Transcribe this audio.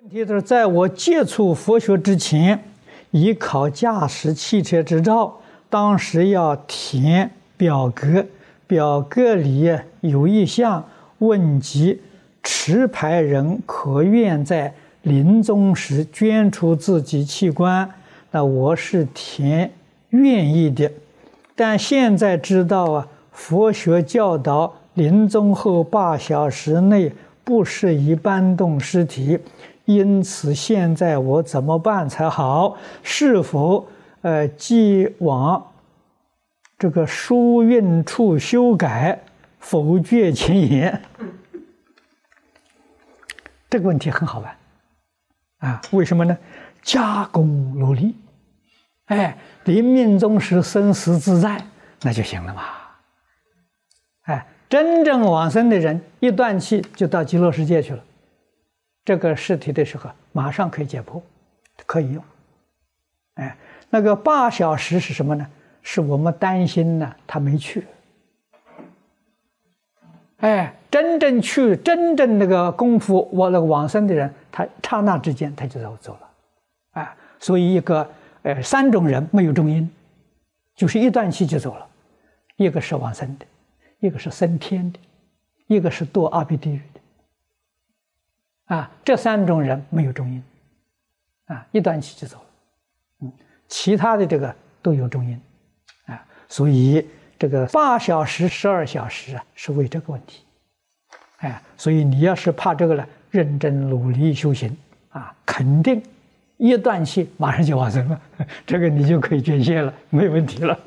问题就是在我接触佛学之前，已考驾驶汽车执照，当时要填表格，表格里有一项问及持牌人可愿在临终时捐出自己器官，那我是填愿意的，但现在知道啊，佛学教导临终后八小时内不适宜搬动尸体。因此，现在我怎么办才好？是否呃，寄往这个书运处修改，否决前言？这个问题很好玩啊！为什么呢？加功努力，哎，临命终时生死自在，那就行了嘛。哎，真正往生的人，一断气就到极乐世界去了。这个尸体的时候，马上可以解剖，可以用。哎，那个八小时是什么呢？是我们担心呢，他没去。哎，真正去，真正那个功夫，我那个往生的人，他刹那之间他就走走了。哎，所以一个呃三种人没有中阴，就是一断气就走了。一个是往生的，一个是升天的，一个是堕阿鼻地狱的。啊，这三种人没有中阴，啊，一断气就走了，嗯，其他的这个都有中阴，啊，所以这个八小时、十二小时啊，是为这个问题，哎，所以你要是怕这个呢，认真努力修行啊，肯定一断气马上就往生了，这个你就可以捐献了，没问题了。